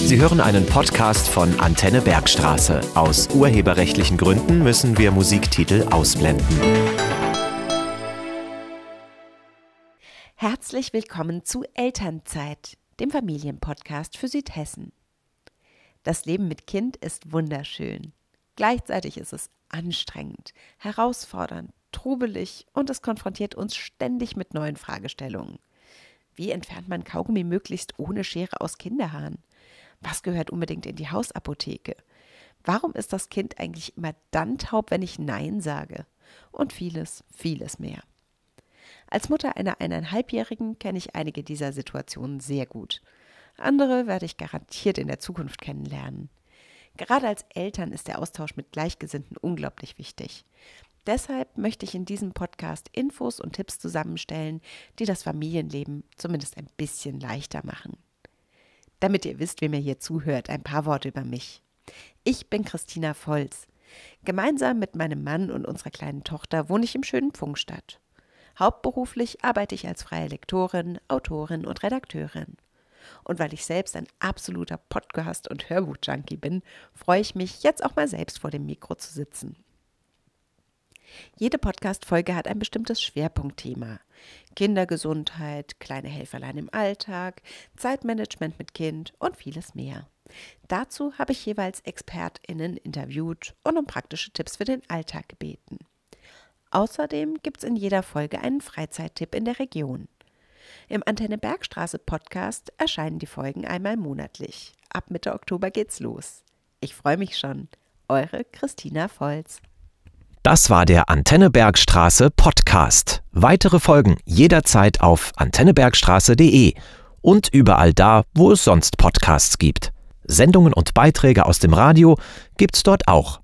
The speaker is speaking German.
Sie hören einen Podcast von Antenne Bergstraße. Aus urheberrechtlichen Gründen müssen wir Musiktitel ausblenden. Herzlich willkommen zu Elternzeit, dem Familienpodcast für Südhessen. Das Leben mit Kind ist wunderschön. Gleichzeitig ist es anstrengend, herausfordernd, trubelig und es konfrontiert uns ständig mit neuen Fragestellungen. Wie entfernt man Kaugummi möglichst ohne Schere aus Kinderhaaren? Was gehört unbedingt in die Hausapotheke? Warum ist das Kind eigentlich immer dann taub, wenn ich Nein sage? Und vieles, vieles mehr. Als Mutter einer eineinhalbjährigen kenne ich einige dieser Situationen sehr gut. Andere werde ich garantiert in der Zukunft kennenlernen. Gerade als Eltern ist der Austausch mit Gleichgesinnten unglaublich wichtig. Deshalb möchte ich in diesem Podcast Infos und Tipps zusammenstellen, die das Familienleben zumindest ein bisschen leichter machen. Damit ihr wisst, wem ihr hier zuhört, ein paar Worte über mich. Ich bin Christina Volz. Gemeinsam mit meinem Mann und unserer kleinen Tochter wohne ich im schönen Pfungstadt. Hauptberuflich arbeite ich als freie Lektorin, Autorin und Redakteurin. Und weil ich selbst ein absoluter Podcast- und Hörbuch-Junkie bin, freue ich mich, jetzt auch mal selbst vor dem Mikro zu sitzen. Jede Podcast-Folge hat ein bestimmtes Schwerpunktthema. Kindergesundheit, kleine Helferlein im Alltag, Zeitmanagement mit Kind und vieles mehr. Dazu habe ich jeweils ExpertInnen interviewt und um praktische Tipps für den Alltag gebeten. Außerdem gibt es in jeder Folge einen Freizeittipp in der Region. Im Antenne Bergstraße Podcast erscheinen die Folgen einmal monatlich. Ab Mitte Oktober geht's los. Ich freue mich schon. Eure Christina Volz. Das war der Antenne Bergstraße Podcast. Weitere Folgen jederzeit auf antennebergstraße.de und überall da, wo es sonst Podcasts gibt. Sendungen und Beiträge aus dem Radio gibt's dort auch